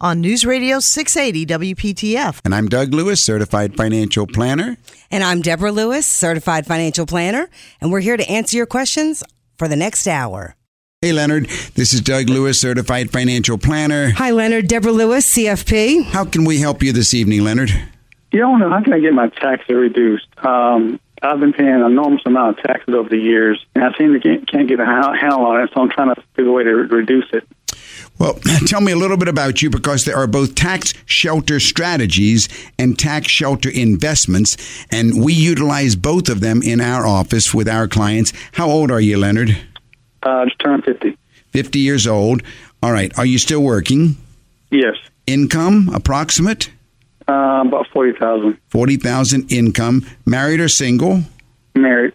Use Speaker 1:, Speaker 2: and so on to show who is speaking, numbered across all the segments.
Speaker 1: on News Radio 680 WPTF.
Speaker 2: And I'm Doug Lewis, certified financial planner.
Speaker 3: And I'm Deborah Lewis, certified financial planner, and we're here to answer your questions for the next hour.
Speaker 2: Hey, Leonard. This is Doug Lewis, certified financial planner.
Speaker 3: Hi, Leonard. Deborah Lewis, CFP.
Speaker 2: How can we help you this evening, Leonard?
Speaker 4: Yeah, I wonder how can I get my taxes reduced? Um, I've been paying an enormous amount of taxes over the years, and I seem to get, can't get a handle on it, so I'm trying to figure a way to reduce it.
Speaker 2: Well, tell me a little bit about you because there are both tax shelter strategies and tax shelter investments, and we utilize both of them in our office with our clients. How old are you, Leonard?
Speaker 4: Uh, just turned 50.
Speaker 2: 50 years old. All right. Are you still working?
Speaker 4: Yes.
Speaker 2: Income approximate?
Speaker 4: Uh, about 40000
Speaker 2: 40,000 income. Married or single?
Speaker 4: Married.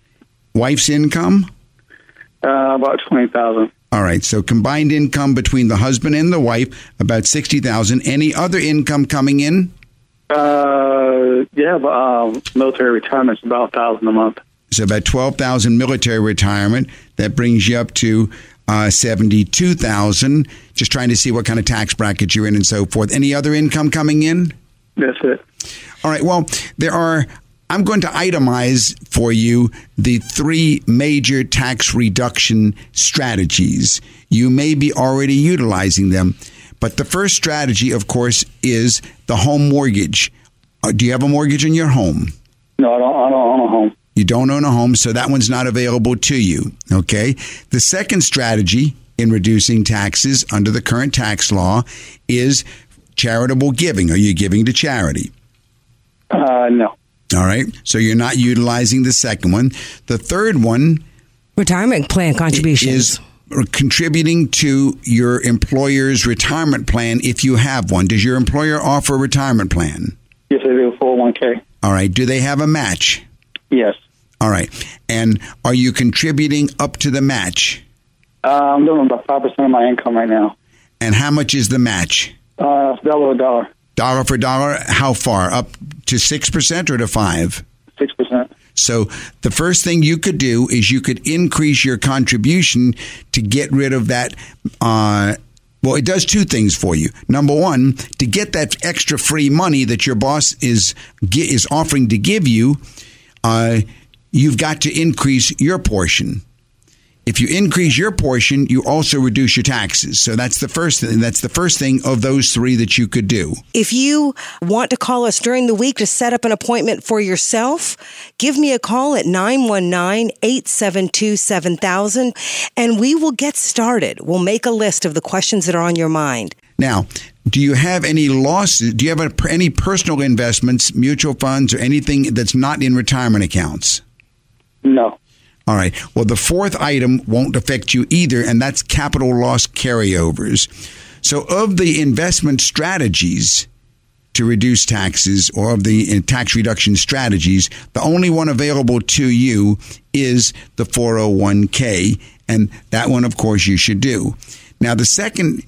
Speaker 2: Wife's income?
Speaker 4: Uh, about 20000
Speaker 2: All right. So combined income between the husband and the wife about 60,000. Any other income coming in?
Speaker 4: Uh, yeah, but uh, military retirement is about 1000 a month.
Speaker 2: So about 12,000 military retirement. That brings you up to uh, 72,000. Just trying to see what kind of tax bracket you're in and so forth. Any other income coming in?
Speaker 4: That's it.
Speaker 2: All right. Well, there are. I'm going to itemize for you the three major tax reduction strategies. You may be already utilizing them, but the first strategy, of course, is the home mortgage. Uh, do you have a mortgage in your home?
Speaker 4: No, I don't, I don't own a home.
Speaker 2: You don't own a home, so that one's not available to you. Okay. The second strategy in reducing taxes under the current tax law is charitable giving. Are you giving to charity?
Speaker 4: Uh, no.
Speaker 2: All right. So you're not utilizing the second one. The third one
Speaker 3: Retirement plan contributions.
Speaker 2: is contributing to your employer's retirement plan if you have one. Does your employer offer a retirement plan?
Speaker 4: Yes, they do. 401k.
Speaker 2: All right. Do they have a match?
Speaker 4: Yes.
Speaker 2: All right. And are you contributing up to the match?
Speaker 4: Uh, I'm doing about 5% of my income right now.
Speaker 2: And how much is the match?
Speaker 4: Uh, it's dollar a dollar.
Speaker 2: Dollar for dollar, how far? Up to 6% or to 5?
Speaker 4: 6%.
Speaker 2: So the first thing you could do is you could increase your contribution to get rid of that. Uh, well, it does two things for you. Number one, to get that extra free money that your boss is is offering to give you, uh, you've got to increase your portion. If you increase your portion, you also reduce your taxes. So that's the first thing. That's the first thing of those three that you could do.
Speaker 3: If you want to call us during the week to set up an appointment for yourself, give me a call at 919-872-7000 and we will get started. We'll make a list of the questions that are on your mind.
Speaker 2: Now, do you have any losses? Do you have a, any personal investments, mutual funds, or anything that's not in retirement accounts?
Speaker 4: No.
Speaker 2: All right. Well, the fourth item won't affect you either, and that's capital loss carryovers. So, of the investment strategies to reduce taxes or of the uh, tax reduction strategies, the only one available to you is the 401k, and that one, of course, you should do. Now, the second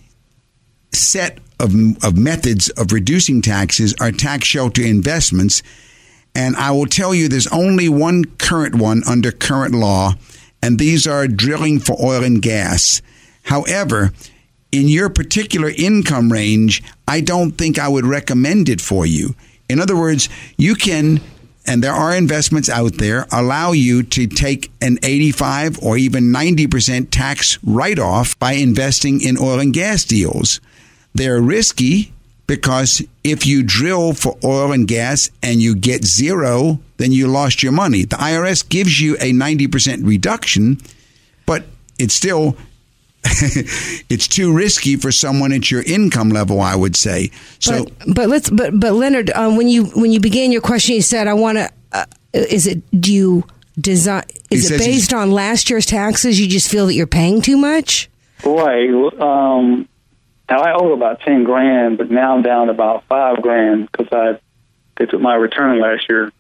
Speaker 2: set of, of methods of reducing taxes are tax shelter investments. And I will tell you there's only one current one under current law, and these are drilling for oil and gas. However, in your particular income range, I don't think I would recommend it for you. In other words, you can, and there are investments out there, allow you to take an 85 or even 90% tax write off by investing in oil and gas deals. They're risky, because if you drill for oil and gas and you get zero, then you lost your money. The IRS gives you a 90% reduction, but it's still it's too risky for someone at your income level, I would say. So,
Speaker 3: but, but let's but but Leonard, um, when you when you began your question, you said, "I want to." Uh, is it do you design? Is it based on last year's taxes? You just feel that you're paying too much.
Speaker 4: Right. Um, I owe about ten grand, but now I'm down to about five grand because I they took my return last year.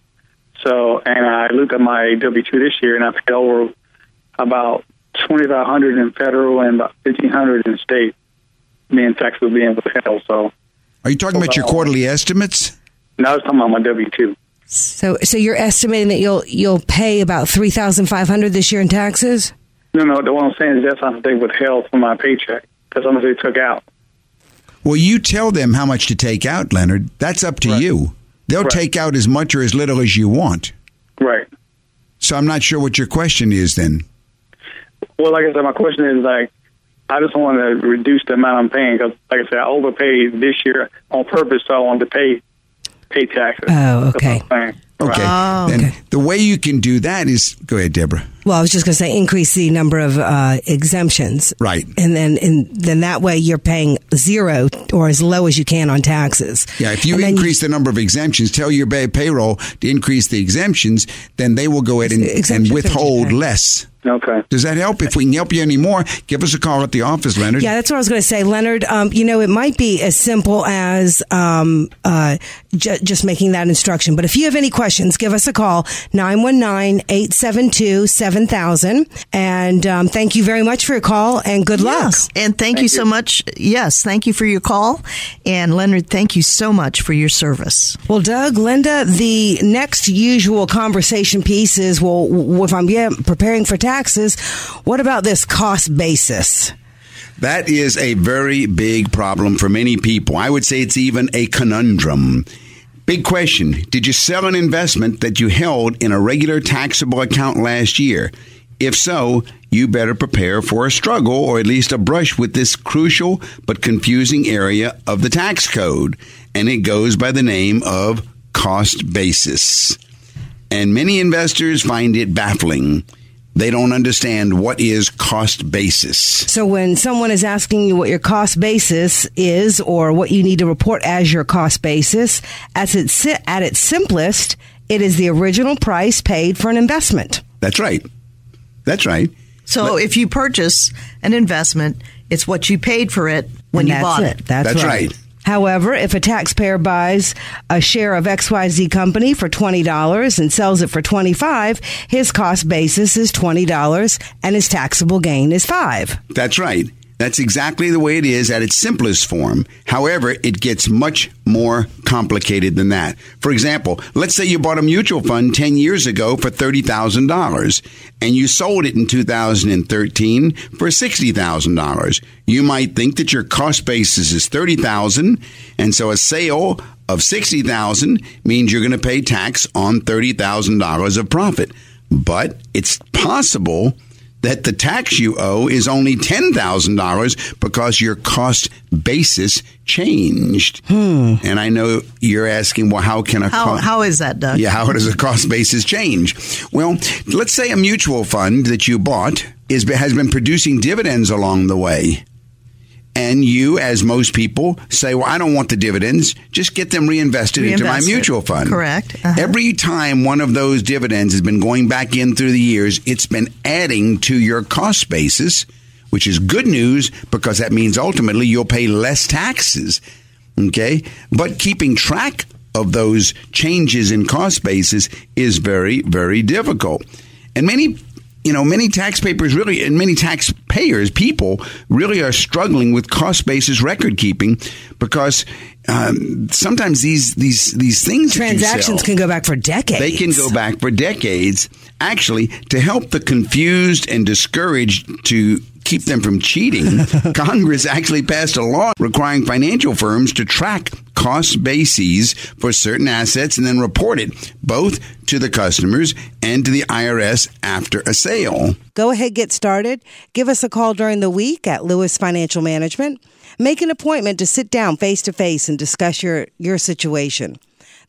Speaker 4: So, and I looked at my W two this year, and I paid over about twenty five hundred in federal and about fifteen hundred in state. Me and taxes being withheld. So,
Speaker 2: are you talking about your quarterly estimates?
Speaker 4: No, I was talking about my W two.
Speaker 3: So, so you're estimating that you'll you'll pay about three thousand five hundred this year in taxes?
Speaker 4: No, no. The one I'm saying is that's how they withheld from my paycheck because how much they took out.
Speaker 2: Well, you tell them how much to take out, Leonard. That's up to right. you. They'll right. take out as much or as little as you want.
Speaker 4: Right.
Speaker 2: So I'm not sure what your question is then.
Speaker 4: Well, like I said, my question is like, I just want to reduce the amount I'm paying because, like I said, I overpaid this year on purpose, so I wanted to pay pay taxes.
Speaker 3: Oh, okay.
Speaker 2: Okay. Oh, okay. The way you can do that is go ahead, Deborah.
Speaker 3: Well, I was just going to say increase the number of uh, exemptions.
Speaker 2: Right.
Speaker 3: And then and then that way you're paying zero or as low as you can on taxes.
Speaker 2: Yeah, if you and increase you, the number of exemptions, tell your payroll to increase the exemptions, then they will go ahead and, and withhold less.
Speaker 4: Okay.
Speaker 2: Does that help? If we can help you anymore, give us a call at the office, Leonard.
Speaker 3: Yeah, that's what I was going to say, Leonard. Um, you know, it might be as simple as um, uh, j- just making that instruction. But if you have any questions, give us a call 919 872 7000. And um, thank you very much for your call and good luck.
Speaker 1: Yes. And thank, thank you, you so much. Yes, thank you for your call. And Leonard, thank you so much for your service.
Speaker 3: Well, Doug, Linda, the next usual conversation piece is well, if I'm yeah, preparing for taxes. What about this cost basis?
Speaker 2: That is a very big problem for many people. I would say it's even a conundrum. Big question Did you sell an investment that you held in a regular taxable account last year? If so, you better prepare for a struggle or at least a brush with this crucial but confusing area of the tax code. And it goes by the name of cost basis. And many investors find it baffling they don't understand what is cost basis.
Speaker 3: So when someone is asking you what your cost basis is or what you need to report as your cost basis, as it's at its simplest, it is the original price paid for an investment.
Speaker 2: That's right. That's right.
Speaker 1: So but, if you purchase an investment, it's what you paid for it when you bought it.
Speaker 3: it. That's,
Speaker 2: that's right. right.
Speaker 3: However, if a taxpayer buys a share of XYZ company for $20 and sells it for 25, his cost basis is $20 and his taxable gain is 5.
Speaker 2: That's right. That's exactly the way it is at its simplest form. However, it gets much more complicated than that. For example, let's say you bought a mutual fund 10 years ago for $30,000 and you sold it in 2013 for $60,000. You might think that your cost basis is 30,000 and so a sale of 60,000 means you're going to pay tax on $30,000 of profit. But it's possible that the tax you owe is only $10,000 because your cost basis changed.
Speaker 3: Hmm.
Speaker 2: And I know you're asking, well, how can a
Speaker 1: how, co- how is that, Doug?
Speaker 2: Yeah, how does a cost basis change? Well, let's say a mutual fund that you bought is has been producing dividends along the way and you, as most people, say, Well, I don't want the dividends, just get them reinvested Reinvest into my mutual fund.
Speaker 1: Correct.
Speaker 2: Uh-huh. Every time one of those dividends has been going back in through the years, it's been adding to your cost basis, which is good news because that means ultimately you'll pay less taxes. Okay. But keeping track of those changes in cost basis is very, very difficult. And many you know, many taxpayers really, and many taxpayers, people really are struggling with cost basis record keeping because um, sometimes these these these things
Speaker 3: transactions
Speaker 2: sell,
Speaker 3: can go back for decades.
Speaker 2: They can go back for decades. Actually, to help the confused and discouraged to keep them from cheating, Congress actually passed a law requiring financial firms to track cost bases for certain assets and then report it both to the customers and to the IRS after a sale.
Speaker 3: Go ahead, get started. Give us a call during the week at Lewis Financial Management. Make an appointment to sit down face to face and discuss your, your situation.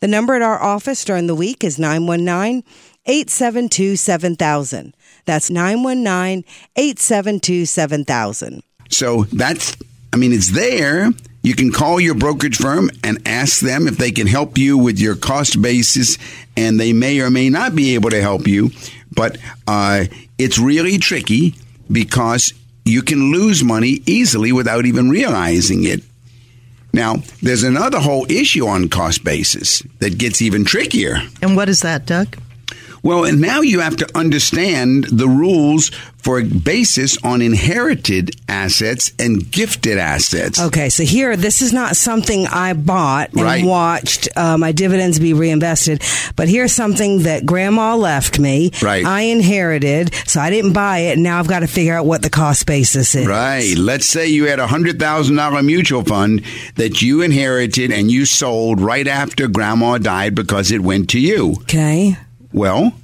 Speaker 3: The number at our office during the week is 919 872 7000. That's 919 872 7000.
Speaker 2: So that's, I mean, it's there. You can call your brokerage firm and ask them if they can help you with your cost basis, and they may or may not be able to help you. But uh, it's really tricky because you can lose money easily without even realizing it. Now, there's another whole issue on cost basis that gets even trickier.
Speaker 1: And what is that, Doug?
Speaker 2: Well, and now you have to understand the rules for basis on inherited assets and gifted assets.
Speaker 3: Okay, so here, this is not something I bought and
Speaker 2: Right.
Speaker 3: watched uh, my dividends be reinvested, but here's something that grandma left me.
Speaker 2: Right.
Speaker 3: I inherited, so I didn't buy it, and now I've got to figure out what the cost basis is.
Speaker 2: Right. Let's say you had a hundred thousand dollar mutual fund that you inherited and you sold right after grandma died because it went to you.
Speaker 3: Okay.
Speaker 2: Well,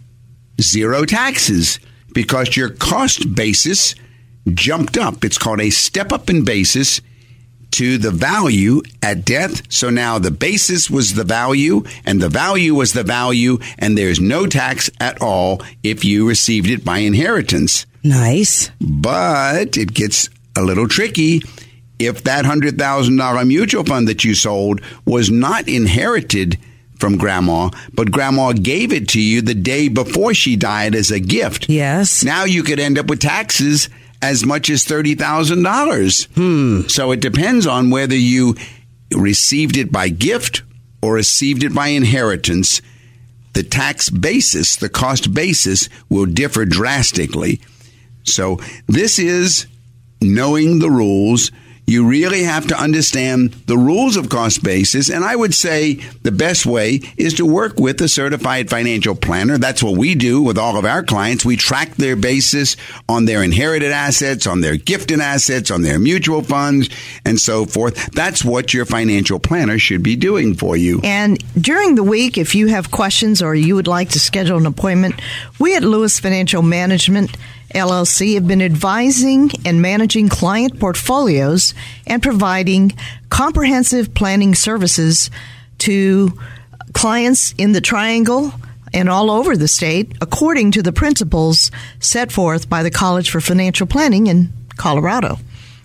Speaker 2: zero taxes because your cost basis jumped up. It's called a step up in basis to the value at death. So now the basis was the value and the value was the value and there's no tax at all if you received it by inheritance.
Speaker 3: Nice.
Speaker 2: But it gets a little tricky if that $100,000 mutual fund that you sold was not inherited from grandma, but grandma gave it to you the day before she died as a gift.
Speaker 3: Yes.
Speaker 2: Now you could end up with taxes as much as $30,000. Hmm. So it depends on whether you received it by gift or received it by inheritance. The tax basis, the cost basis will differ drastically. So this is knowing the rules. You really have to understand the rules of cost basis. And I would say the best way is to work with a certified financial planner. That's what we do with all of our clients. We track their basis on their inherited assets, on their gifted assets, on their mutual funds, and so forth. That's what your financial planner should be doing for you.
Speaker 1: And during the week, if you have questions or you would like to schedule an appointment, we at Lewis Financial Management LLC have been advising and managing client portfolios and providing comprehensive planning services to clients in the Triangle and all over the state according to the principles set forth by the College for Financial Planning in Colorado.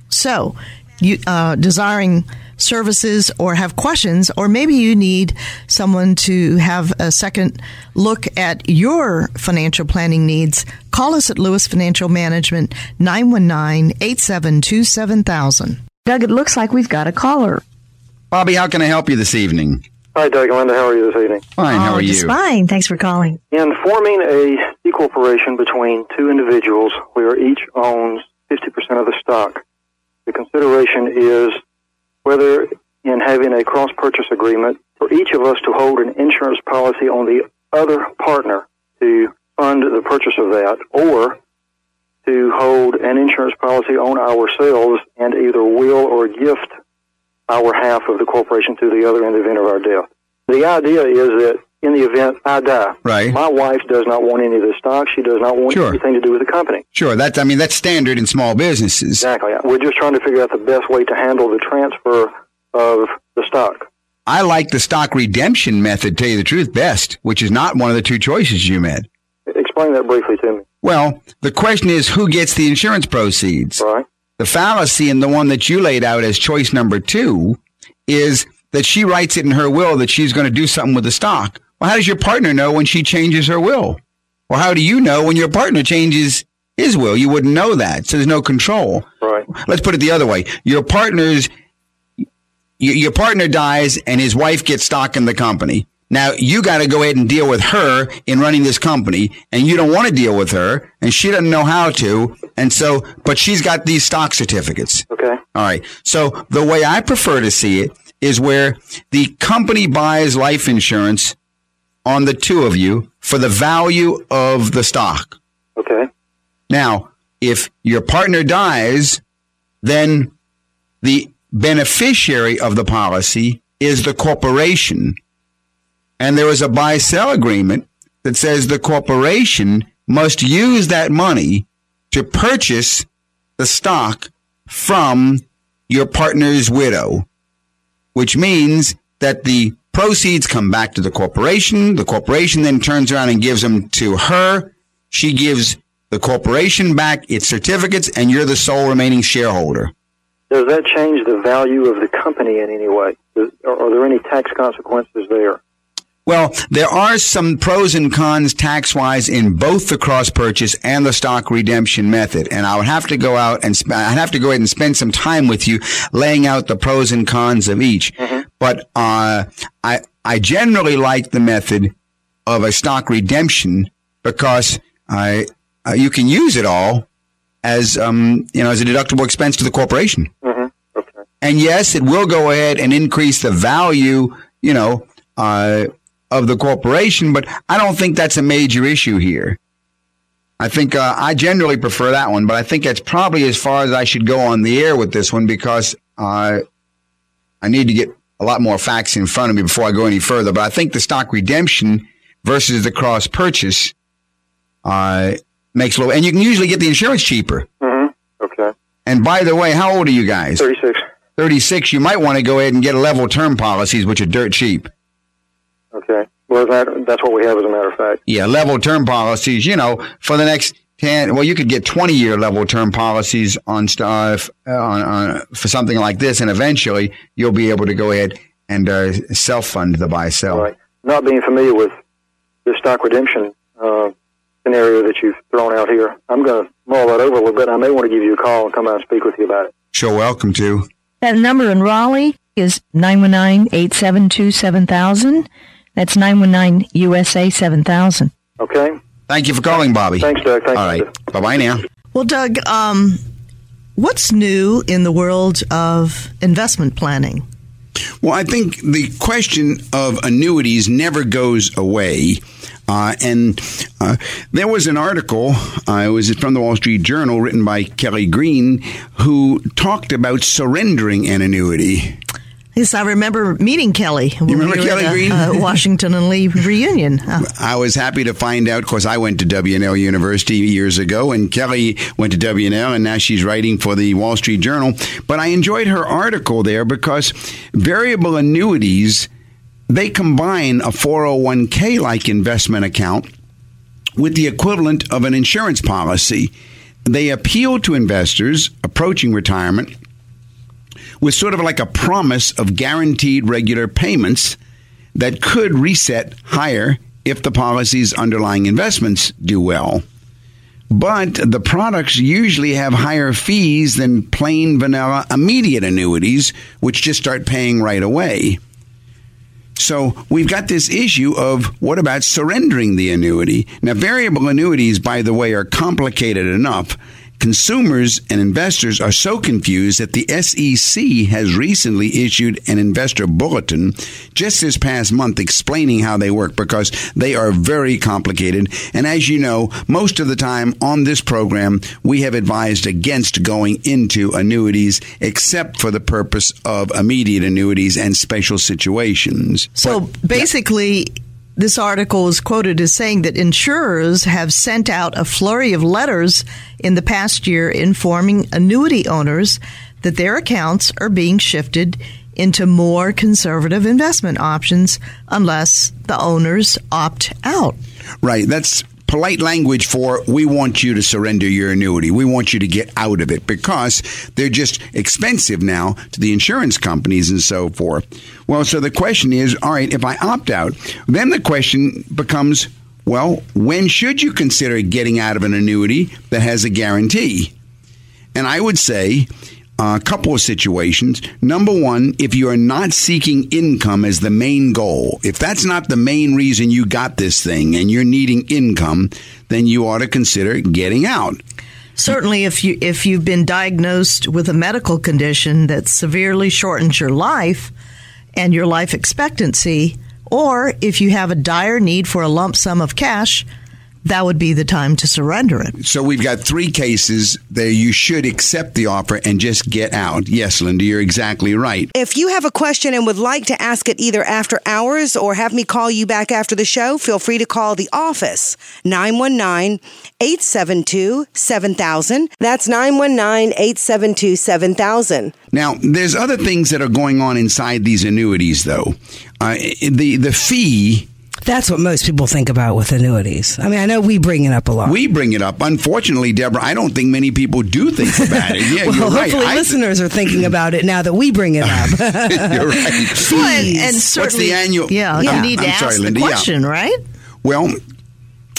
Speaker 1: So, you uh, desiring services or have questions, or maybe you need someone to have a second look at your financial planning needs, call us at Lewis Financial Management 919 872 7000.
Speaker 5: Doug, it looks like we've got a caller.
Speaker 2: Bobby, how can I help you this evening?
Speaker 6: Hi, Doug and Linda. How are you this evening?
Speaker 2: Fine, how
Speaker 5: oh,
Speaker 2: are
Speaker 5: just
Speaker 2: you?
Speaker 5: fine. Thanks for calling.
Speaker 6: In forming a C corporation between two individuals where each owns 50% of the stock, the consideration is whether in having a cross purchase agreement for each of us to hold an insurance policy on the other partner to fund the purchase of that, or to hold an insurance policy on ourselves and either will or gift our half of the corporation to the other in the event of our death. The idea is that in the event I die,
Speaker 2: Right.
Speaker 6: my wife does not want any of the stock. She does not want
Speaker 2: Sure.
Speaker 6: anything to do with the company.
Speaker 2: Sure, that's I mean that's standard in small businesses.
Speaker 6: Exactly. We're just trying to figure out the best way to handle the transfer of the stock.
Speaker 2: I like the stock redemption method, tell you the truth, best, which is not one of the two choices you made.
Speaker 6: Explain that briefly to me.
Speaker 2: Well, the question is who gets the insurance proceeds?
Speaker 6: Right?
Speaker 2: The fallacy in the one that you laid out as choice number two is that she writes it in her will that she's going to do something with the stock. Well, how does your partner know when she changes her will? Or how do you know when your partner changes his will? You wouldn't know that. So there's no control.
Speaker 6: Right.
Speaker 2: Let's put it the other way. Your partner's your, your partner dies and his wife gets stock in the company. Now you got to go ahead and deal with her in running this company and you don't want to deal with her and she doesn't know how to. And so, but she's got these stock certificates.
Speaker 6: Okay.
Speaker 2: All right. So the way I prefer to see it is where the company buys life insurance on the two of you for the value of the stock.
Speaker 6: Okay.
Speaker 2: Now, if your partner dies, then the beneficiary of the policy is the corporation. And there is a buy sell agreement that says the corporation must use that money to purchase the stock from your partner's widow, which means that the proceeds come back to the corporation. The corporation then turns around and gives them to her. She gives the corporation back its certificates, and you're the sole remaining shareholder.
Speaker 6: Does that change the value of the company in any way? Are there any tax consequences there?
Speaker 2: Well, there are some pros and cons tax wise in both the cross purchase and the stock redemption method. And I would have to go out and sp- I'd have to go ahead and spend some time with you laying out the pros and cons of each. But, uh, I, I generally like the method of a stock redemption because I, uh, you can use it all as, um, you know, as a deductible expense to the corporation.
Speaker 6: Okay.
Speaker 2: And yes, it will go ahead and increase the value, you know, uh, of the corporation, but I don't think that's a major issue here. I think uh, I generally prefer that one, but I think that's probably as far as I should go on the air with this one because uh, I need to get a lot more facts in front of me before I go any further. But I think the stock redemption versus the cross purchase uh, makes a little, and you can usually get the insurance cheaper.
Speaker 6: Mm-hmm. Okay.
Speaker 2: And by the way, how old are you guys?
Speaker 6: 36.
Speaker 2: 36. You might want to go ahead and get a level term policies, which are dirt cheap.
Speaker 6: Okay. Well, that, that's what we have, as a matter of fact.
Speaker 2: Yeah, level term policies, you know, for the next 10, well, you could get 20 year level term policies on stuff, uh, on, on, for something like this. And eventually you'll be able to go ahead and uh, self fund the buy sell.
Speaker 6: All right. Not being familiar with the stock redemption uh, scenario that you've thrown out here, I'm going to mull that over a little bit. I may want to give you a call and come out and speak with you about it.
Speaker 2: Sure, welcome to.
Speaker 5: That number in Raleigh is 919-872-7000. That's 919 USA 7000.
Speaker 6: Okay.
Speaker 2: Thank you for calling, Bobby.
Speaker 6: Thanks, Doug. Thanks.
Speaker 2: All right. Bye bye now.
Speaker 1: Well, Doug, um, what's new in the world of investment planning?
Speaker 2: Well, I think the question of annuities never goes away. Uh, and uh, there was an article, uh, it was from the Wall Street Journal, written by Kelly Greene, who talked about surrendering an annuity.
Speaker 1: Yes, I remember meeting Kelly. when
Speaker 2: remember
Speaker 1: we
Speaker 2: Kelly
Speaker 1: the,
Speaker 2: Greene?
Speaker 1: Uh, Washington and Lee reunion. Uh,
Speaker 2: I was happy to find out, because I went to W&L University years ago, and Kelly went to W&L, and now she's writing for the Wall Street Journal. But I enjoyed her article there because variable annuities, they combine a 401k like investment account with the equivalent of an insurance policy. They appeal to investors approaching retirement with sort of like a promise of guaranteed regular payments that could reset higher if the policy's underlying investments do well. But the products usually have higher fees than plain vanilla immediate annuities, which just start paying right away. So we've got this issue of what about surrendering the annuity? Now, variable annuities, by the way, are complicated enough. Consumers and investors are so confused that the SEC has recently issued an investor bulletin just this past month explaining how they work because they are very complicated. And as you know, most of the time on this program, we have advised against going into annuities except for the purpose of immediate annuities and special situations.
Speaker 1: so basically, this article is quoted as saying that insurers have sent out a flurry of letters in the past year informing annuity owners that their accounts are being shifted into more conservative investment options unless the owners opt out.
Speaker 2: Right. That's polite language for we want you to surrender your annuity. We want you to get out of it because they're just expensive now to the insurance companies and so forth. Well, so the question is all right, if I opt out, then the question becomes well, when should you consider getting out of an annuity that has a guarantee? And I would say a couple of situations. Number one, if you are not seeking income as the main goal, if that's not the main reason you got this thing and you're needing income, then you ought to consider getting out.
Speaker 1: Certainly, if you if you've been diagnosed with a medical condition that severely shortens your life and your life expectancy, or if you have a dire need for a lump sum of cash, that would be the time to surrender it.
Speaker 2: So we've got three cases there. You should accept the offer and just get out. Yes, Linda, you're exactly right.
Speaker 3: If you have a question and would like to ask it either after hours or have me call you back after the show, feel free to call the office 919 872 7000. That's 919 872 7000.
Speaker 2: Now, there's other things that are going on inside these annuities, though. Uh, the the fee.
Speaker 3: That's what most people think about with annuities. I mean, I know we bring it up a lot.
Speaker 2: We bring it up. Unfortunately, Deborah, I don't think many people do think about it. Yeah,
Speaker 3: well,
Speaker 2: you're right.
Speaker 3: hopefully,
Speaker 2: I-
Speaker 3: listeners are thinking about it now that we bring it up.
Speaker 2: you're right.
Speaker 1: Well, and, and
Speaker 2: What's
Speaker 1: certainly,
Speaker 2: the annual?
Speaker 1: Yeah,
Speaker 3: Yeah.
Speaker 1: you need to
Speaker 2: I'm
Speaker 1: ask
Speaker 2: sorry,
Speaker 1: the
Speaker 2: Linda. Yeah.
Speaker 1: question, right?
Speaker 2: Well,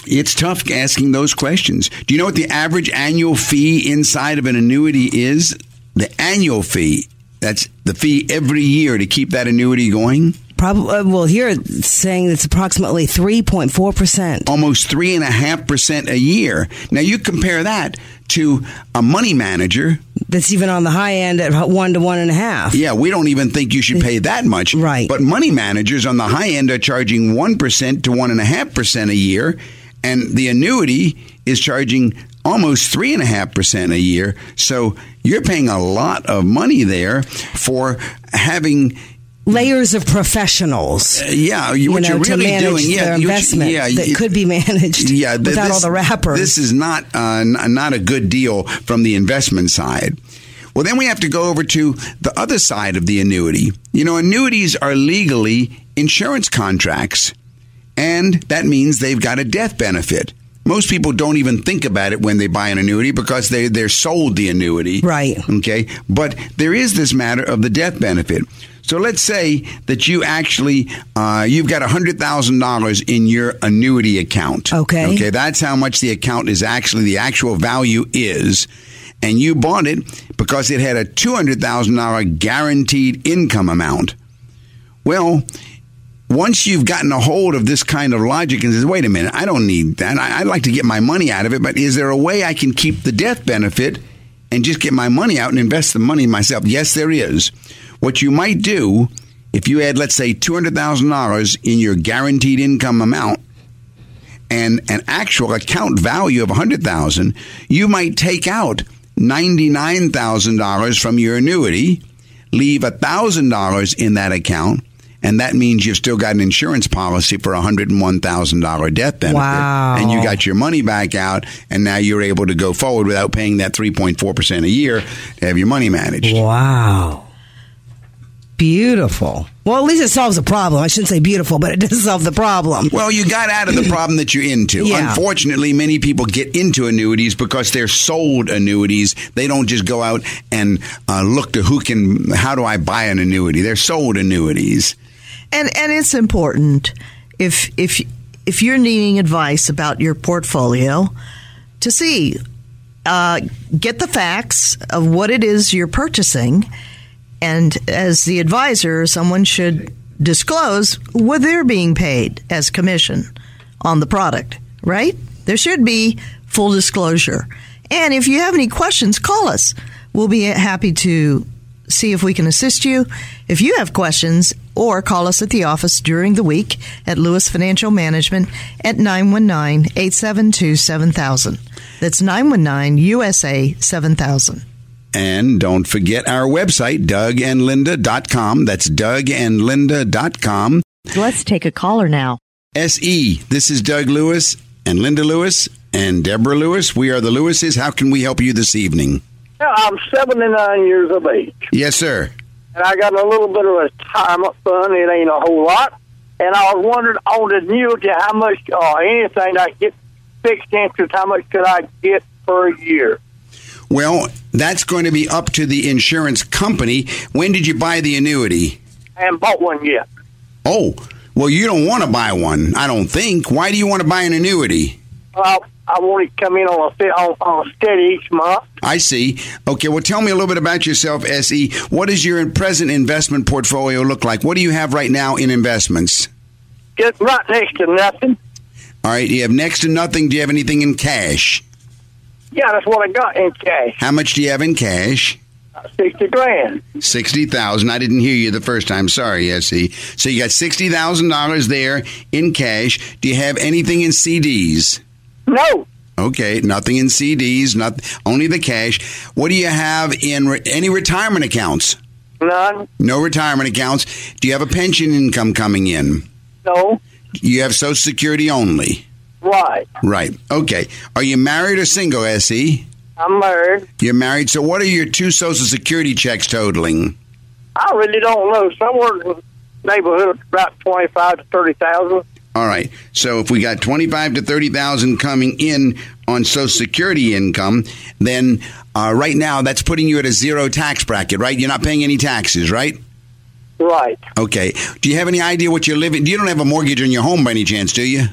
Speaker 2: it's tough asking those questions. Do you know what the average annual fee inside of an annuity is? The annual fee. That's the fee every year to keep that annuity going.
Speaker 3: Probably. uh, Well, here it's saying it's approximately three point four percent.
Speaker 2: Almost three and a half percent a year. Now you compare that to a money manager.
Speaker 3: That's even on the high end at one to one and a half.
Speaker 2: Yeah, we don't even think you should pay that much.
Speaker 3: Right.
Speaker 2: But money managers on the high end are charging one percent to one and a half percent a year, and the annuity is charging almost three and a half percent a year. So you're paying a lot of money there for having
Speaker 3: Layers of professionals.
Speaker 2: yeah, you,
Speaker 3: You
Speaker 2: what
Speaker 3: know,
Speaker 2: you're
Speaker 3: to
Speaker 2: really doing, yeah,
Speaker 3: their investment
Speaker 2: yeah,
Speaker 3: that
Speaker 2: you-
Speaker 3: could be managed
Speaker 2: yeah, th-
Speaker 3: without
Speaker 2: this-
Speaker 3: all the wrappers.
Speaker 2: This is not uh, n- not a good deal from the investment side. Well, then we have to go over to the other side of the annuity. You know, annuities are legally insurance contracts, and that means they've got a death benefit. Most people don't even think about it when they buy an annuity because they they're sold the annuity.
Speaker 3: Right.
Speaker 2: Okay. But there is this matter of the death benefit. So let's say that you actually uh, you've got hundred thousand dollars in your annuity account.
Speaker 3: Okay.
Speaker 2: Okay. That's how much the account is actually the actual value is, and you bought it because it had a two hundred thousand dollar guaranteed income amount. Well, once you've gotten a hold of this kind of logic and says, wait a minute, I don't need that. I, I'd like to get my money out of it, but is there a way I can keep the death benefit and just get my money out and invest the money myself? Yes, there is. What you might do if you had, let's say, $200,000 in your guaranteed income amount and an actual account value of 100000 you might take out $99,000 from your annuity, leave $1,000 in that account, and that means you've still got an insurance policy for a $101,000 death benefit.
Speaker 3: Wow.
Speaker 2: And you got your money back out, and now you're able to go forward without paying that 3.4% a year to have your money managed.
Speaker 3: Wow. Beautiful. Well, at least it solves a problem. I shouldn't say beautiful, but it does solve the problem.
Speaker 2: Well, you got out of the problem that you're into.
Speaker 3: Yeah.
Speaker 2: Unfortunately, many people get into annuities because they're sold annuities. They don't just go out and uh, look to who can, how do I buy an annuity? They're sold annuities.
Speaker 1: And and it's important if if if you're needing advice about your portfolio to see uh, get the facts of what it is you're purchasing, and as the advisor, someone should disclose what they're being paid as commission on the product. Right? There should be full disclosure. And if you have any questions, call us. We'll be happy to see if we can assist you. If you have questions, or call us at the office during the week at Lewis Financial Management at 919 872 7000. That's 919 USA 7000.
Speaker 2: And don't forget our website, dougandlinda.com. That's dougandlinda.com.
Speaker 5: Let's take a caller now.
Speaker 2: SE, this is Doug Lewis and Linda Lewis and Deborah Lewis. We are the Lewises. How can we help you this evening?
Speaker 7: Now, I'm 79 years of age,
Speaker 2: Yes, sir.
Speaker 7: and I got a little bit of a retirement fund. It ain't a whole lot. And I was wondering on the annuity, how much, or anything I get fixed interest, how much could I get per year?
Speaker 2: Well, that's going to be up to the insurance company. When did you buy the annuity?
Speaker 7: I haven't bought one yet.
Speaker 2: Oh, well, you don't want to buy one, I don't think. Why do you want to buy an annuity?
Speaker 7: Well, I want it to come in on a, on, on a steady each month.
Speaker 2: I see. Okay, well, tell me a little bit about yourself, SE. What does your present investment portfolio look like? What do you have right now in investments?
Speaker 7: Just right next to nothing.
Speaker 2: All right, you have next to nothing. Do you have anything in cash?
Speaker 7: Yeah, that's what I got in cash.
Speaker 2: How much do you have in cash?
Speaker 7: Uh, sixty grand.
Speaker 2: Sixty thousand. I didn't hear you the first time. Sorry, SE. So you got sixty thousand dollars there in cash. Do you have anything in CDs?
Speaker 7: No,
Speaker 2: Okay, nothing in CDs, not only the cash. What do you have in re- any retirement accounts?
Speaker 7: none.
Speaker 2: No retirement accounts. Do you have a pension income coming in?
Speaker 7: No.
Speaker 2: You have Social Security only.
Speaker 7: Right.
Speaker 2: Right. Okay. Are you married or single, SE?
Speaker 7: I'm married.
Speaker 2: You're married. So what are your two Social Security checks totaling?
Speaker 7: I really don't know. Somewhere in the neighborhood of about twenty-five to thirty thousand.
Speaker 2: All right. So if we got twenty-five to thirty thousand coming in on Social Security income, then uh, right now that's putting you at a zero tax bracket, right? You're not paying any taxes, right?
Speaker 7: Right.
Speaker 2: Okay. Do you have any idea what you're living? You don't have a mortgage on your home by any chance, do you?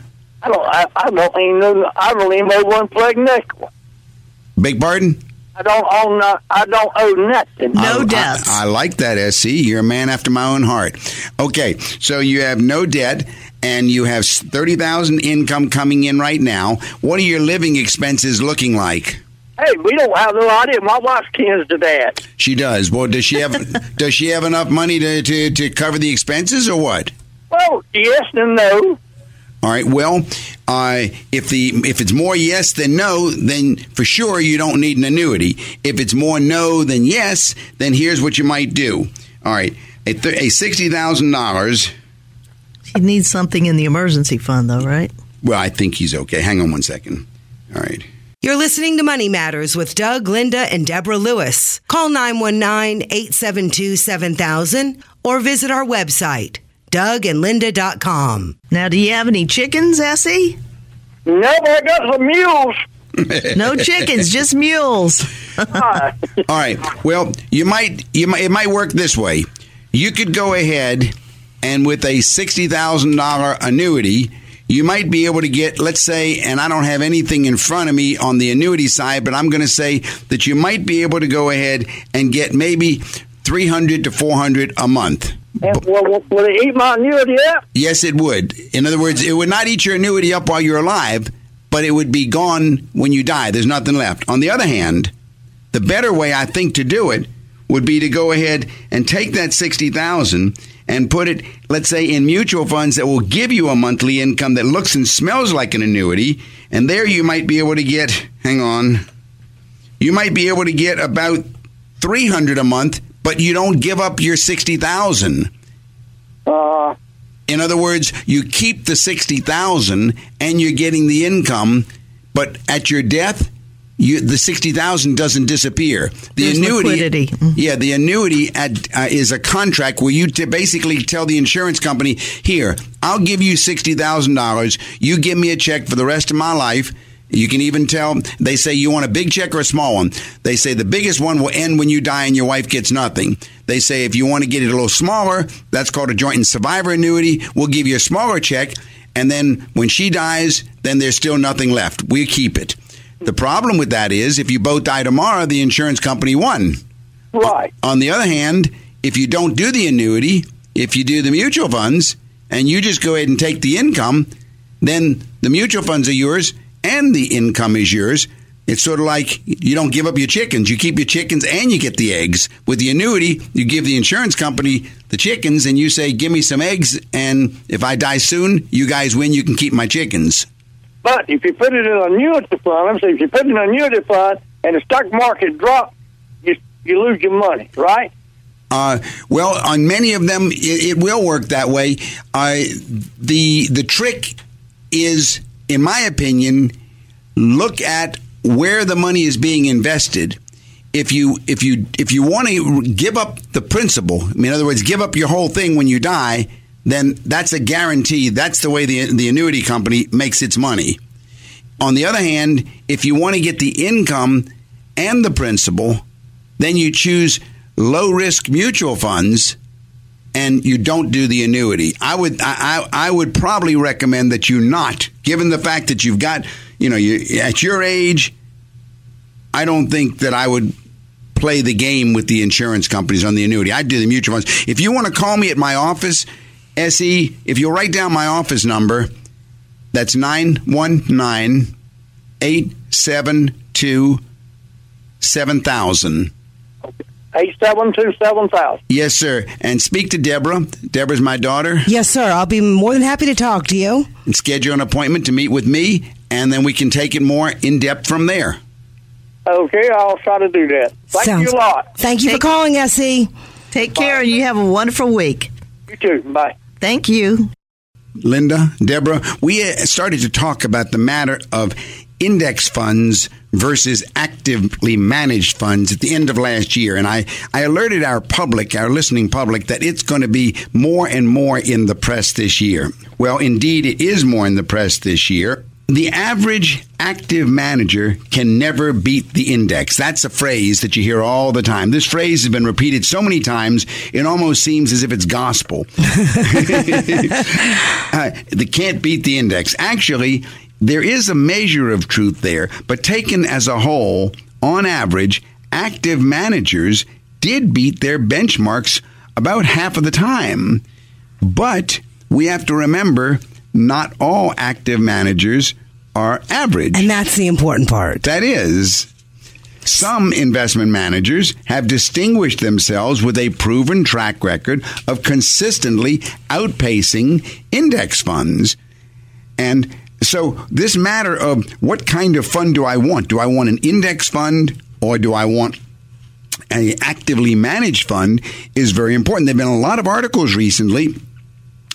Speaker 7: I don't. I, I don't even know. I don't even know one plug nickel.
Speaker 2: Big pardon?
Speaker 7: I don't own. Uh, I don't owe nothing.
Speaker 1: No
Speaker 2: I,
Speaker 1: debts.
Speaker 2: I, I like that, SC. You're a man after my own heart. Okay, so you have no debt and you have 30,000 income coming in right now. What are your living expenses looking like?
Speaker 7: Hey, we don't have no idea. My wife tends to that.
Speaker 2: She does. Well, does she have does she have enough money to, to, to cover the expenses or what?
Speaker 7: Well, yes and no.
Speaker 2: All right. Well, uh, if the if it's more yes than no, then for sure you don't need an annuity. If it's more no than yes, then here's what you might do. All right, a, th- a sixty thousand dollars.
Speaker 1: He needs something in the emergency fund, though, right?
Speaker 2: Well, I think he's okay. Hang on one second. All right.
Speaker 3: You're listening to Money Matters with Doug, Linda, and Deborah Lewis. Call 919 872 7000 or visit our website, dougandlinda.com.
Speaker 1: Now, do you have any chickens, Essie?
Speaker 7: No, but I got some mules.
Speaker 1: No chickens, just mules.
Speaker 2: All right. Well, you might you might it might work this way. You could go ahead and with a sixty thousand dollar annuity, you might be able to get, let's say, and I don't have anything in front of me on the annuity side, but I'm going to say that you might be able to go ahead and get maybe three hundred to four hundred a month.
Speaker 7: And, well, will, will it eat my annuity up?
Speaker 2: Yes, it would. In other words, it would not eat your annuity up while you're alive, but it would be gone when you die. There's nothing left. On the other hand, the better way I think to do it would be to go ahead and take that 60,000 and put it let's say in mutual funds that will give you a monthly income that looks and smells like an annuity and there you might be able to get hang on you might be able to get about 300 a month but you don't give up your 60,000
Speaker 7: Uh,
Speaker 2: in other words, you keep the sixty thousand and you're getting the income, but at your death, you, the sixty thousand doesn't disappear. The
Speaker 1: There's
Speaker 2: annuity,
Speaker 1: liquidity. Mhm.
Speaker 2: yeah, the annuity at, uh, is a contract where you t- basically tell the insurance company, "Here, I'll give you sixty thousand dollars. You give me a check for the rest of my life." You can even tell they say you want a big check or a small one. They say the biggest one will end when you die and your wife gets nothing. They say if you want to get it a little smaller, that's called a joint and survivor annuity. We'll give you a smaller check, and then when she dies, then there's still nothing left. We keep it. The problem with that is if you both die tomorrow, the insurance company won.
Speaker 7: right.
Speaker 2: On the other hand, if you don't do the annuity, if you do the mutual funds, and you just go ahead and take the income, then the mutual funds are yours and the income is yours. It's sort of like you don't give up your chickens. You keep your chickens and you get the eggs. With the annuity, you give the insurance company the chickens and you say, Give me some eggs. And if I die soon, you guys win. You can keep my chickens.
Speaker 7: But if you put it in an annuity fund, I'm saying if you put it in an annuity fund and the stock market drops, you you lose your money, right?
Speaker 2: Uh, well, on many of them, it, it will work that way. Uh, the the trick is, in my opinion, look at where the money is being invested. If you if you if you want to give up the principal, I mean, in other words, give up your whole thing when you die, then that's a guarantee. That's the way the the annuity company makes its money. On the other hand, if you want to get the income and the principal, then you choose low risk mutual funds and you don't do the annuity. I would I, I would probably recommend that you not, given the fact that you've got you know you at your age. I don't think that I would play the game with the insurance companies on the annuity. I'd do the mutual funds. If you want to call me at my office, SE, if you'll write down my office number, that's 919 872 7000.
Speaker 7: Eight seven two seven thousand.
Speaker 2: Yes, sir. And speak to Deborah. Deborah's my daughter.
Speaker 3: Yes, sir. I'll be more than happy to talk to you.
Speaker 2: And schedule an appointment to meet with me, and then we can take it more in depth from there.
Speaker 7: Okay, I'll try to do that. Thank
Speaker 3: Sounds-
Speaker 7: you a lot.
Speaker 3: Thank you for calling, Essie.
Speaker 1: Take care and you have a wonderful week.
Speaker 7: You too. Bye.
Speaker 1: Thank you.
Speaker 2: Linda, Deborah, we uh, started to talk about the matter of index funds versus actively managed funds at the end of last year. And I, I alerted our public, our listening public, that it's going to be more and more in the press this year. Well, indeed, it is more in the press this year. The average active manager can never beat the index. That's a phrase that you hear all the time. This phrase has been repeated so many times, it almost seems as if it's gospel. uh, they can't beat the index. Actually, there is a measure of truth there, but taken as a whole, on average, active managers did beat their benchmarks about half of the time. But we have to remember not all active managers are average.
Speaker 3: And that's the important part.
Speaker 2: That is, some investment managers have distinguished themselves with a proven track record of consistently outpacing index funds. And so, this matter of what kind of fund do I want? Do I want an index fund or do I want an actively managed fund is very important. There have been a lot of articles recently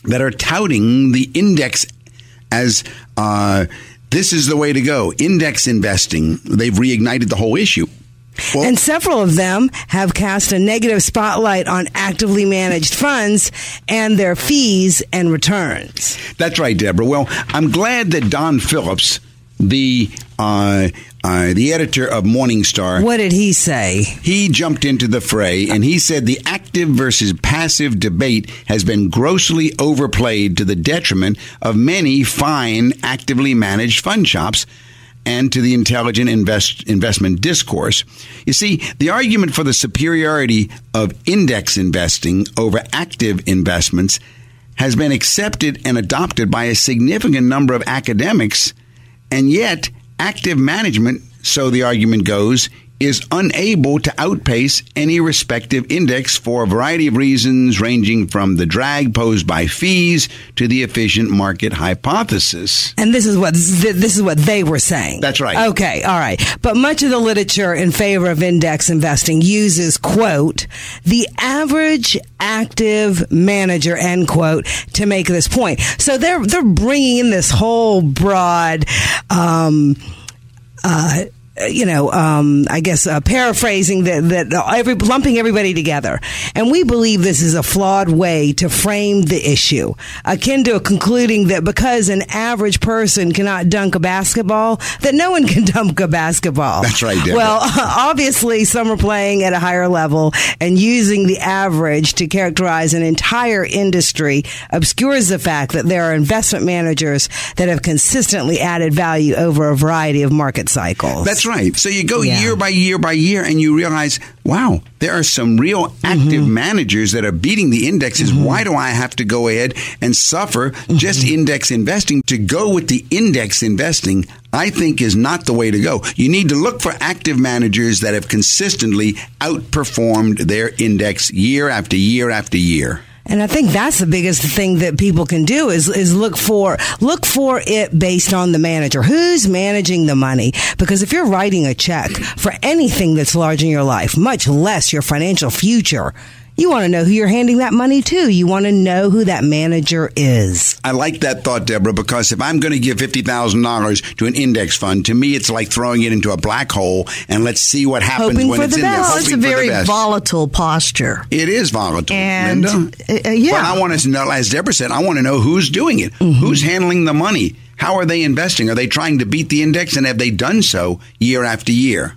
Speaker 2: that are touting the index as uh, this is the way to go. Index investing. They've reignited the whole issue. Well,
Speaker 3: and several of them have cast a negative spotlight on actively managed funds and their fees and returns.
Speaker 2: That's right, Deborah. Well, I'm glad that Don Phillips, the uh, uh, the editor of Morningstar,
Speaker 3: What did he say?
Speaker 2: he jumped into the fray and he said the active versus passive debate has been grossly overplayed to the detriment of many fine actively managed fund shops and to the intelligent invest, investment discourse. You see, the argument for the superiority of index investing over active investments has been accepted and adopted by a significant number of academics, and yet active management, so the argument goes, is unable to outpace any respective index for a variety of reasons, ranging from the drag posed by fees to the efficient market hypothesis.
Speaker 3: And this is what this is what they were saying.
Speaker 2: That's right.
Speaker 3: Okay, all right. But much of the literature in favor of index investing uses quote the average active manager end quote to make this point. So they're they're bringing in this whole broad. Um, uh, you know, um, I guess uh, paraphrasing that, that every lumping everybody together, and we believe this is a flawed way to frame the issue, akin to concluding that because an average person cannot dunk a basketball, that no one can dunk a basketball.
Speaker 2: That's right, Deborah.
Speaker 3: Well, obviously, some are playing at a higher level, and using the average to characterize an entire industry obscures the fact that there are investment managers that have consistently added value over a variety of market cycles.
Speaker 2: That's right. So you go
Speaker 3: Yeah.
Speaker 2: year by year by year and you realize, wow, there are some real mm-hmm. active managers that are beating the indexes. Mm-hmm. Why do I have to go ahead and suffer mm-hmm. just index investing? To go with the index investing, I think is not the way to go. You need to look for active managers that have consistently outperformed their index year after year after year.
Speaker 3: And I think that's the biggest thing that people can do is is look for look for it based on the manager. Who's managing the money? Because if you're writing a check for anything that's large in your life, much less your financial future, you want to know who you're handing that money to. You want to know who that manager is.
Speaker 2: I like that thought, Deborah, because if I'm going to give $50,000 to an index fund, to me, it's like throwing it into a black hole and let's see what happens
Speaker 3: Hoping
Speaker 2: when
Speaker 3: for
Speaker 2: it's
Speaker 3: the
Speaker 2: in there.
Speaker 3: best.
Speaker 1: It's a
Speaker 2: Hoping for the
Speaker 1: very volatile posture.
Speaker 2: It is volatile,
Speaker 1: And,
Speaker 2: Linda.
Speaker 1: uh, uh, yeah.
Speaker 2: But I want to know, as Deborah said, I want to know who's doing it.
Speaker 1: Mm-hmm.
Speaker 2: Who's handling the money? How are they investing? Are they trying to beat the index, and have they done so year after year?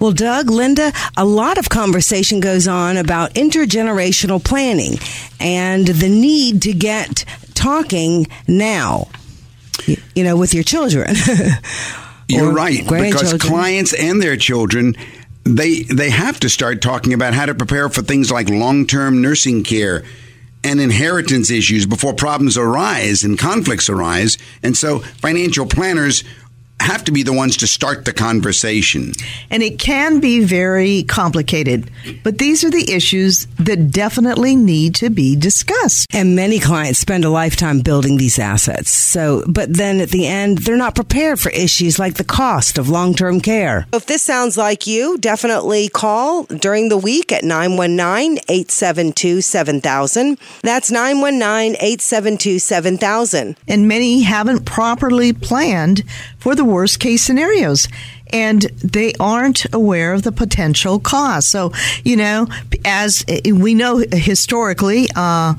Speaker 3: Well, Doug, Linda, a lot of conversation goes on about intergenerational planning and the need to get talking now, you know, with your children.
Speaker 2: You're right, because clients and their children. They they have to start talking about how to prepare for things like long term nursing care and inheritance issues before problems arise and conflicts arise. And so financial planners have to be the ones to start the conversation.
Speaker 1: And it can be very complicated, but these are the issues that definitely need to be discussed.
Speaker 3: And many clients spend a lifetime building these assets. So, but then at the end, they're not prepared for issues like the cost of long term care. If this sounds like you, definitely call during the week at 919 872 7000. That's 919 872 7000.
Speaker 1: And many haven't properly planned for the worst case scenarios and they aren't aware of the potential cost. So, you know, as we know historically, uh,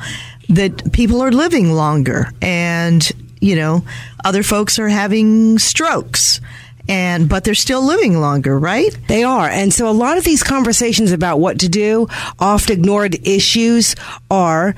Speaker 1: that people are living longer and, you know, other folks are having strokes and but they're still living longer, right?
Speaker 3: They are. And so a lot of these conversations about what to do, oft ignored issues are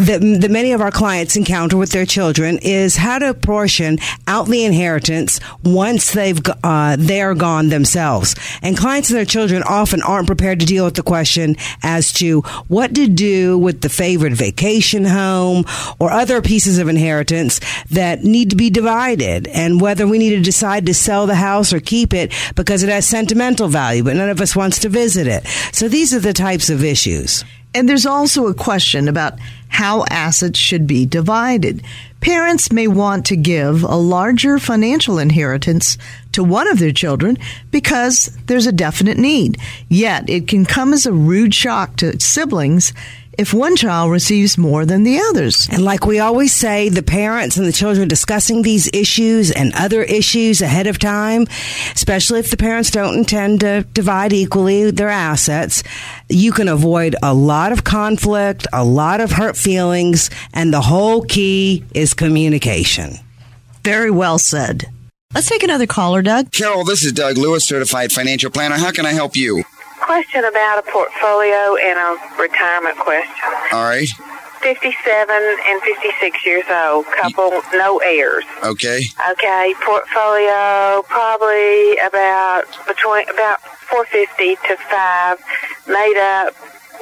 Speaker 3: that, that many of our clients encounter with their children is how to portion out the inheritance once they've uh, they're gone themselves. And clients and their children often aren't prepared to deal with the question as to what to do with the favorite vacation home or other pieces of inheritance that need to be divided, and whether we need to decide to sell the house or keep it because it has sentimental value, but none of us wants to visit it. So these are the types of issues.
Speaker 1: And there's also a question about how assets should be divided. Parents may want to give a larger financial inheritance to one of their children because there's a definite need. Yet it can come as a rude shock to siblings if one child receives more than the others.
Speaker 3: And like we always say, the parents and the children discussing these issues and other issues ahead of time, especially if the parents don't intend to divide equally their assets, you can avoid a lot of conflict, a lot of hurt feelings, and the whole key is communication.
Speaker 1: Very well said.
Speaker 5: Let's take another caller, Doug.
Speaker 2: Carol, this is Doug Lewis, certified financial planner. How can I help you?
Speaker 8: Question about a portfolio and a retirement question.
Speaker 2: All right.
Speaker 8: 57 and 56 years old, couple, no heirs.
Speaker 2: Okay.
Speaker 8: Okay, portfolio probably about between about 450 to 5, made up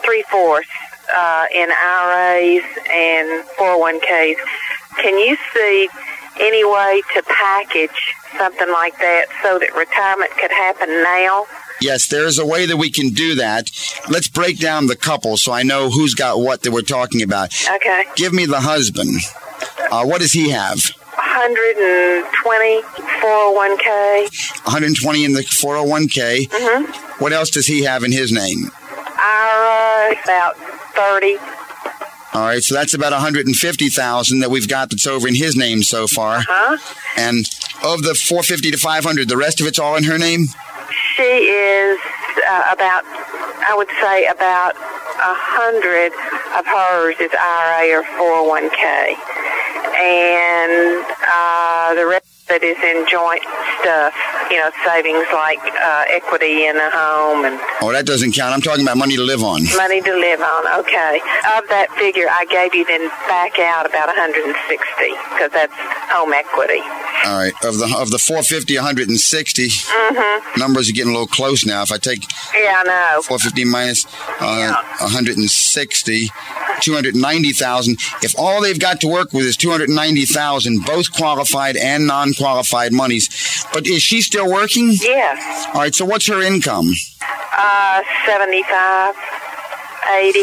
Speaker 8: three fourths uh, in IRAs and 401ks. Can you see any way to package something like that so that retirement could happen now?
Speaker 2: Yes, there's a way that we can do that. Let's break down the couple so I know who's got what that we're talking about.
Speaker 8: Okay.
Speaker 2: Give me the husband. Uh, what does he have?
Speaker 8: 120 401k.
Speaker 2: 120 in the 401k.
Speaker 8: Mm-hmm.
Speaker 2: What else does he have in his name?
Speaker 8: IRA, about 30.
Speaker 2: All right, so that's about 150,000 that we've got that's over in his name so far.
Speaker 8: Huh?
Speaker 2: And of the 450 to 500, the rest of it's all in her name?
Speaker 8: She is uh, about, I would say, about a hundred of hers is IRA or 401k, and uh, the rest that is in joint stuff, you know, savings like uh, equity in a home and
Speaker 2: Oh, that doesn't count. I'm talking about money to live on.
Speaker 8: money to live on. Okay, of that figure, I gave you then back out about 160 because that's home equity.
Speaker 2: All right, of the of the 450, 160.
Speaker 8: Mm-hmm.
Speaker 2: Numbers are getting a little close now. If I take
Speaker 8: Yeah, I know.
Speaker 2: 450 minus uh, 160, 290,000. If all they've got to work with is 290,000, both qualified and non-qualified monies. But is she still working?
Speaker 8: Yes.
Speaker 2: All right, so what's her income?
Speaker 8: Uh, 75, 80,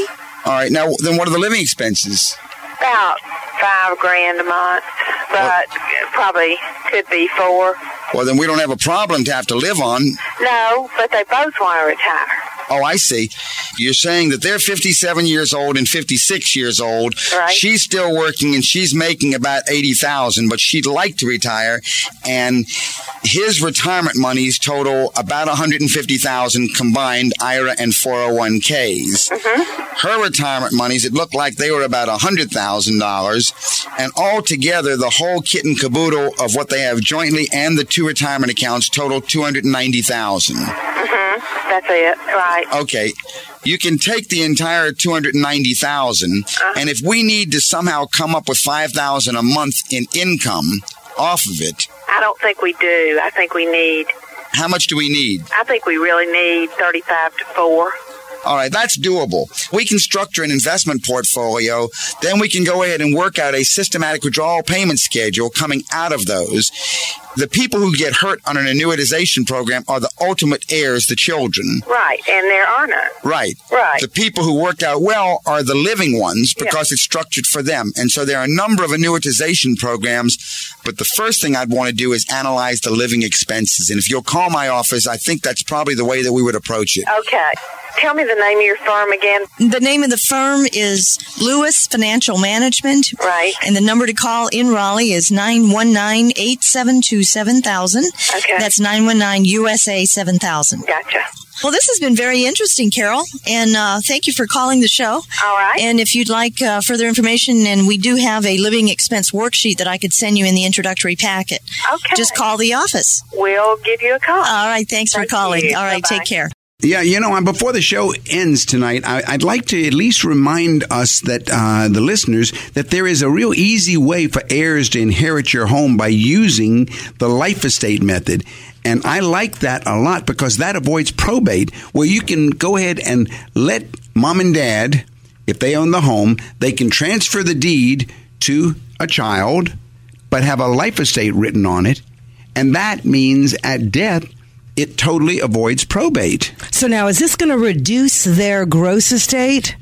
Speaker 2: All right, now then what are the living expenses?
Speaker 8: about five grand a month, but probably could be four.
Speaker 2: Well, then we don't have a problem to have to live on.
Speaker 8: No, but they both want to retire.
Speaker 2: Oh, I see. You're saying that they're 57 years old and 56 years old.
Speaker 8: Right.
Speaker 2: She's still working and she's making about 80,000, but she'd like to retire and his retirement monies total about 150,000 combined IRA and 401ks. Mm-hmm. Her retirement monies, it looked like they were about $100,000 and altogether the whole kit and caboodle of what they have jointly and the two retirement accounts total 290,000.
Speaker 8: Mm-hmm. That's it. Right.
Speaker 2: Okay. You can take the entire 290,000 uh-huh. and if we need to somehow come up with 5,000 a month in income off of it,
Speaker 8: I don't think we do. I think we need.
Speaker 2: how much do we need?
Speaker 8: I think we really need thirty-five to four.
Speaker 2: All right, that's doable. We can structure an investment portfolio. Then we can go ahead and work out a systematic withdrawal payment schedule coming out of those. The people who get hurt on an annuitization program are the ultimate heirs, the children.
Speaker 8: Right, and there are none.
Speaker 2: Right.
Speaker 8: Right.
Speaker 2: The people who worked out well are the living ones because it's structured for them. And so there are a number of annuitization programs. But the first thing I'd want to do is analyze the living expenses. And if you'll call my office, I think that's probably the way that we would approach it.
Speaker 8: Okay. Tell me the name of your firm again.
Speaker 5: The name of the firm is Lewis Financial Management.
Speaker 8: Right.
Speaker 5: And the number to call in Raleigh is 919 872 7000.
Speaker 8: Okay.
Speaker 5: That's 919 USA 7000.
Speaker 8: Gotcha.
Speaker 5: Well, this has been very interesting, Carol, and uh, thank you for calling the show.
Speaker 8: All right.
Speaker 5: And if you'd like uh, further information, and we do have a living expense worksheet that I could send you in the introductory packet.
Speaker 8: Okay.
Speaker 5: Just call the office.
Speaker 8: We'll give you a call.
Speaker 5: All right. Thanks for calling.
Speaker 8: you.
Speaker 5: All right.
Speaker 8: Bye-bye.
Speaker 5: Take care.
Speaker 2: Yeah, you know, and before the show ends tonight, I, I'd like to at least remind us that uh, the listeners that there is a real easy way for heirs to inherit your home by using the life estate method. And I like that a lot because that avoids probate, where you can go ahead and let mom and dad, if they own the home, they can transfer the deed to a child, but have a life estate written on it. And that means at death, it totally avoids probate.
Speaker 3: So now, is this going to reduce their gross estate?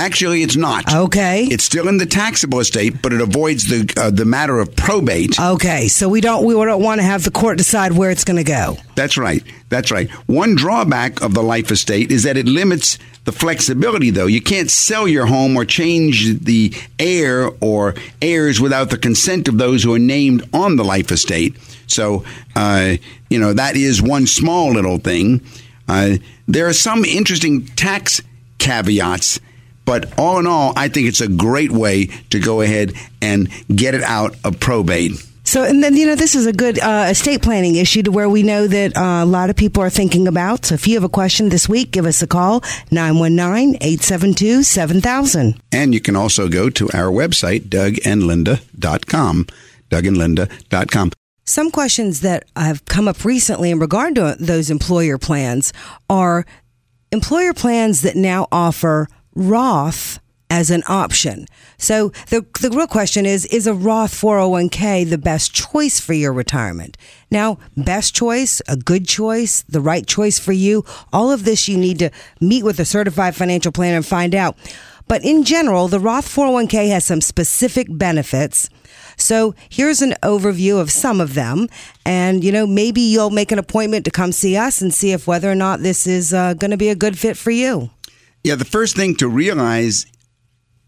Speaker 2: Actually, it's not.
Speaker 3: Okay.
Speaker 2: It's still in the taxable estate, but it avoids the uh, the matter of probate.
Speaker 3: Okay, so we don't we don't want to have the court decide where it's going to go.
Speaker 2: That's right. That's right. One drawback of the life estate is that it limits the flexibility, though. You can't sell your home or change the heir or heirs without the consent of those who are named on the life estate. So, uh, you know, that is one small little thing. Uh, there are some interesting tax caveats, but all in all, I think it's a great way to go ahead and get it out of probate.
Speaker 3: So, and then, you know, this is a good uh, estate planning issue to where we know that uh, a lot of people are thinking about. So, if you have a question this week, give us a call 919 872 7000.
Speaker 2: And you can also go to our website, dougandlinda.com. Dougandlinda.com.
Speaker 3: Some questions that have come up recently in regard to those employer plans are employer plans that now offer Roth as an option. So the the real question is is a Roth 401k the best choice for your retirement? Now, best choice, a good choice, the right choice for you, all of this you need to meet with a certified financial planner and find out. But in general, the Roth 401k has some specific benefits. So here's an overview of some of them. And, you know, maybe you'll make an appointment to come see us and see if whether or not this is uh, going to be a good fit for you.
Speaker 2: Yeah, the first thing to realize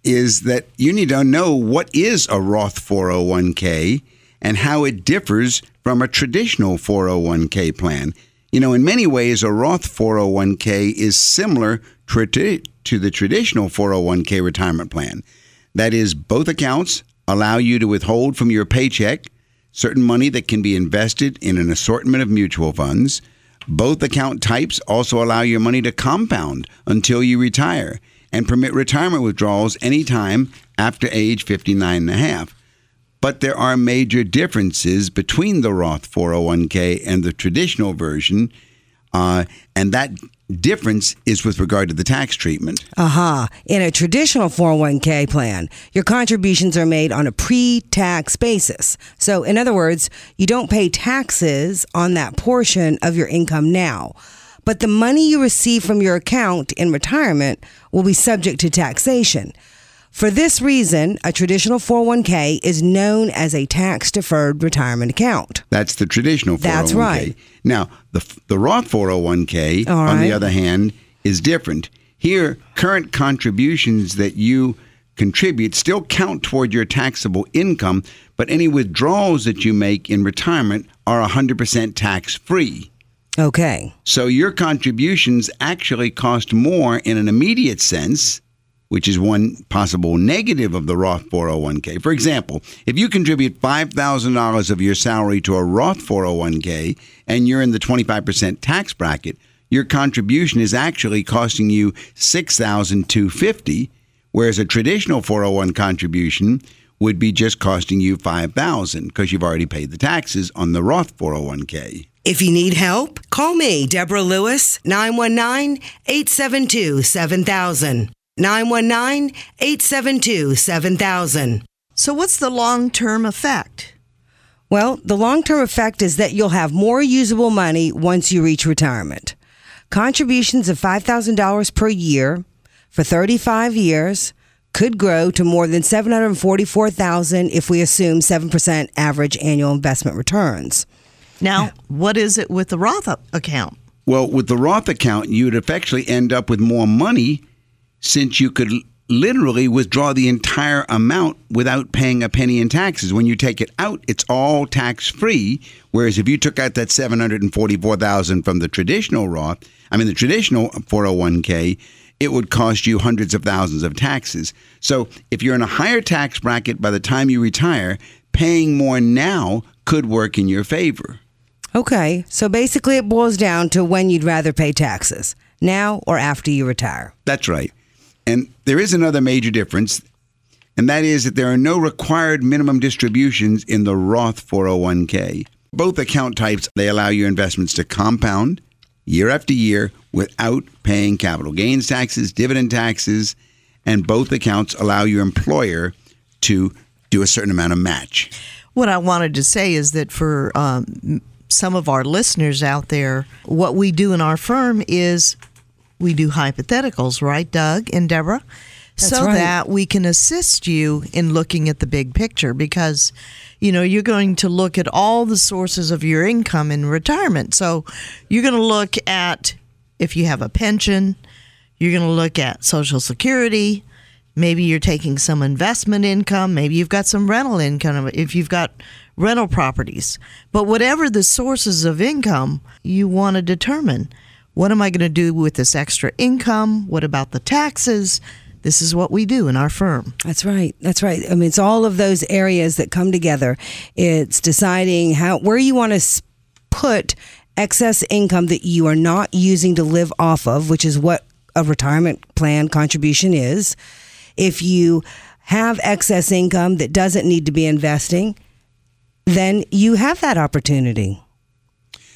Speaker 2: is that you need to know what is a Roth 401k and how it differs from a traditional 401k plan. You know, in many ways, a Roth 401k is similar to, the traditional 401k retirement plan. That is, both accounts allow you to withhold from your paycheck certain money that can be invested in an assortment of mutual funds. Both account types also allow your money to compound until you retire and permit retirement withdrawals anytime after age 59 and a half. But there are major differences between the Roth 401k and the traditional version, uh, and that difference is with regard to the tax treatment.
Speaker 3: Aha. Uh-huh. In a traditional 401k plan, your contributions are made on a pre tax basis. So, in other words, you don't pay taxes on that portion of your income now. But the money you receive from your account in retirement will be subject to taxation. For this reason, a traditional 401k is known as a tax deferred retirement account.
Speaker 2: That's the traditional 401k.
Speaker 3: That's right.
Speaker 2: Now, the, the Roth 401k,
Speaker 3: All
Speaker 2: on the other hand, is different. Here, current contributions that you contribute still count toward your taxable income, but any withdrawals that you make in retirement are 100% tax free.
Speaker 3: Okay.
Speaker 2: So your contributions actually cost more in an immediate sense, which is one possible negative of the Roth 401k. For example, if you contribute $5,000 of your salary to a Roth 401k and you're in the 25% tax bracket, your contribution is actually costing you $6,250, whereas a traditional 401 contribution would be just costing you 5000 because you've already paid the taxes on the Roth 401k.
Speaker 3: If you need help, call me, Deborah Lewis, 919 872 7000. 919 872 7000.
Speaker 1: So, what's the long term effect?
Speaker 3: Well, the long term effect is that you'll have more usable money once you reach retirement. Contributions of $5,000 per year for 35 years could grow to more than 744,000 if we assume 7% average annual investment returns.
Speaker 1: Now, what is it with the Roth account?
Speaker 2: Well, with the Roth account, you'd effectively end up with more money since you could literally withdraw the entire amount without paying a penny in taxes. When you take it out, it's all tax free. Whereas if you took out that 744,000 from the traditional Roth, I mean the traditional 401k, it would cost you hundreds of thousands of taxes. So if you're in a higher tax bracket by the time you retire, paying more now could work in your favor.
Speaker 3: Okay, so basically it boils down to when you'd rather pay taxes, now or after you retire.
Speaker 2: That's right. And there is another major difference, and that is that there are no required minimum distributions in the Roth 401k. Both account types, they allow your investments to compound year after year without paying capital gains taxes, dividend taxes, and both accounts allow your employer to do a certain amount of match.
Speaker 1: What I wanted to say is that for um, some of our listeners out there, what we do in our firm is we do hypotheticals, right, Doug and Deborah?
Speaker 3: That's
Speaker 1: so
Speaker 3: right.
Speaker 1: that we can assist you in looking at the big picture because you know you're going to look at all the sources of your income in retirement so you're going to look at if you have a pension you're going to look at social security maybe you're taking some investment income maybe you've got some rental income if you've got rental properties but whatever the sources of income you want to determine what am I going to do with this extra income? What about the taxes? This is what we do in our firm.
Speaker 3: That's right. That's right. I mean, it's all of those areas that come together. It's deciding how where you want to put excess income that you are not using to live off of, which is what a retirement plan contribution is. If you have excess income that doesn't need to be investing, then you have that opportunity.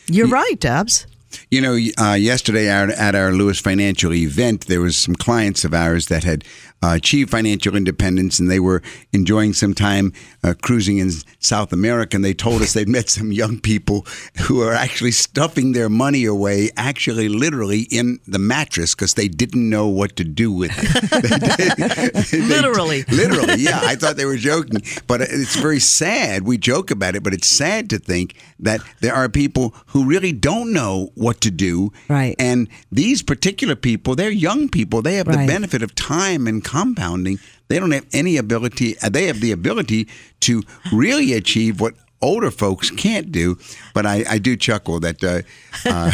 Speaker 1: You're right, Dubs.
Speaker 2: You know, uh, yesterday our, at our Lewis Financial event, there was some clients of ours that had uh, achieved financial independence, and they were enjoying some time uh, cruising in South America. And they told us they'd met some young people who are actually stuffing their money away, actually, literally in the mattress because they didn't know what to do with it. They-
Speaker 1: Literally.
Speaker 2: literally, yeah. I thought they were joking, but it's very sad. We joke about it, but it's sad to think that there are people who really don't know what to do.
Speaker 3: Right.
Speaker 2: And these particular people, they're young people. They have the benefit of time and compounding. They don't have any ability. uh, They have the ability to really achieve what older folks can't do. But I, I do chuckle that uh, uh,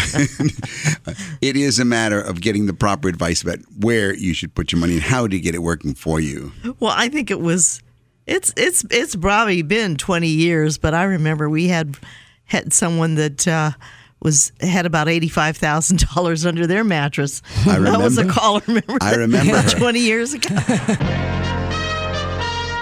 Speaker 2: it is a matter of getting the proper advice about where you should put your money and how to get it working for you.
Speaker 1: Well, I think it was it's it's it's probably been 20 years, but I remember we had had someone that uh, was had about $85,000 under their mattress.
Speaker 2: I remember.
Speaker 1: That was a caller remember
Speaker 2: I remember
Speaker 1: 20 years ago.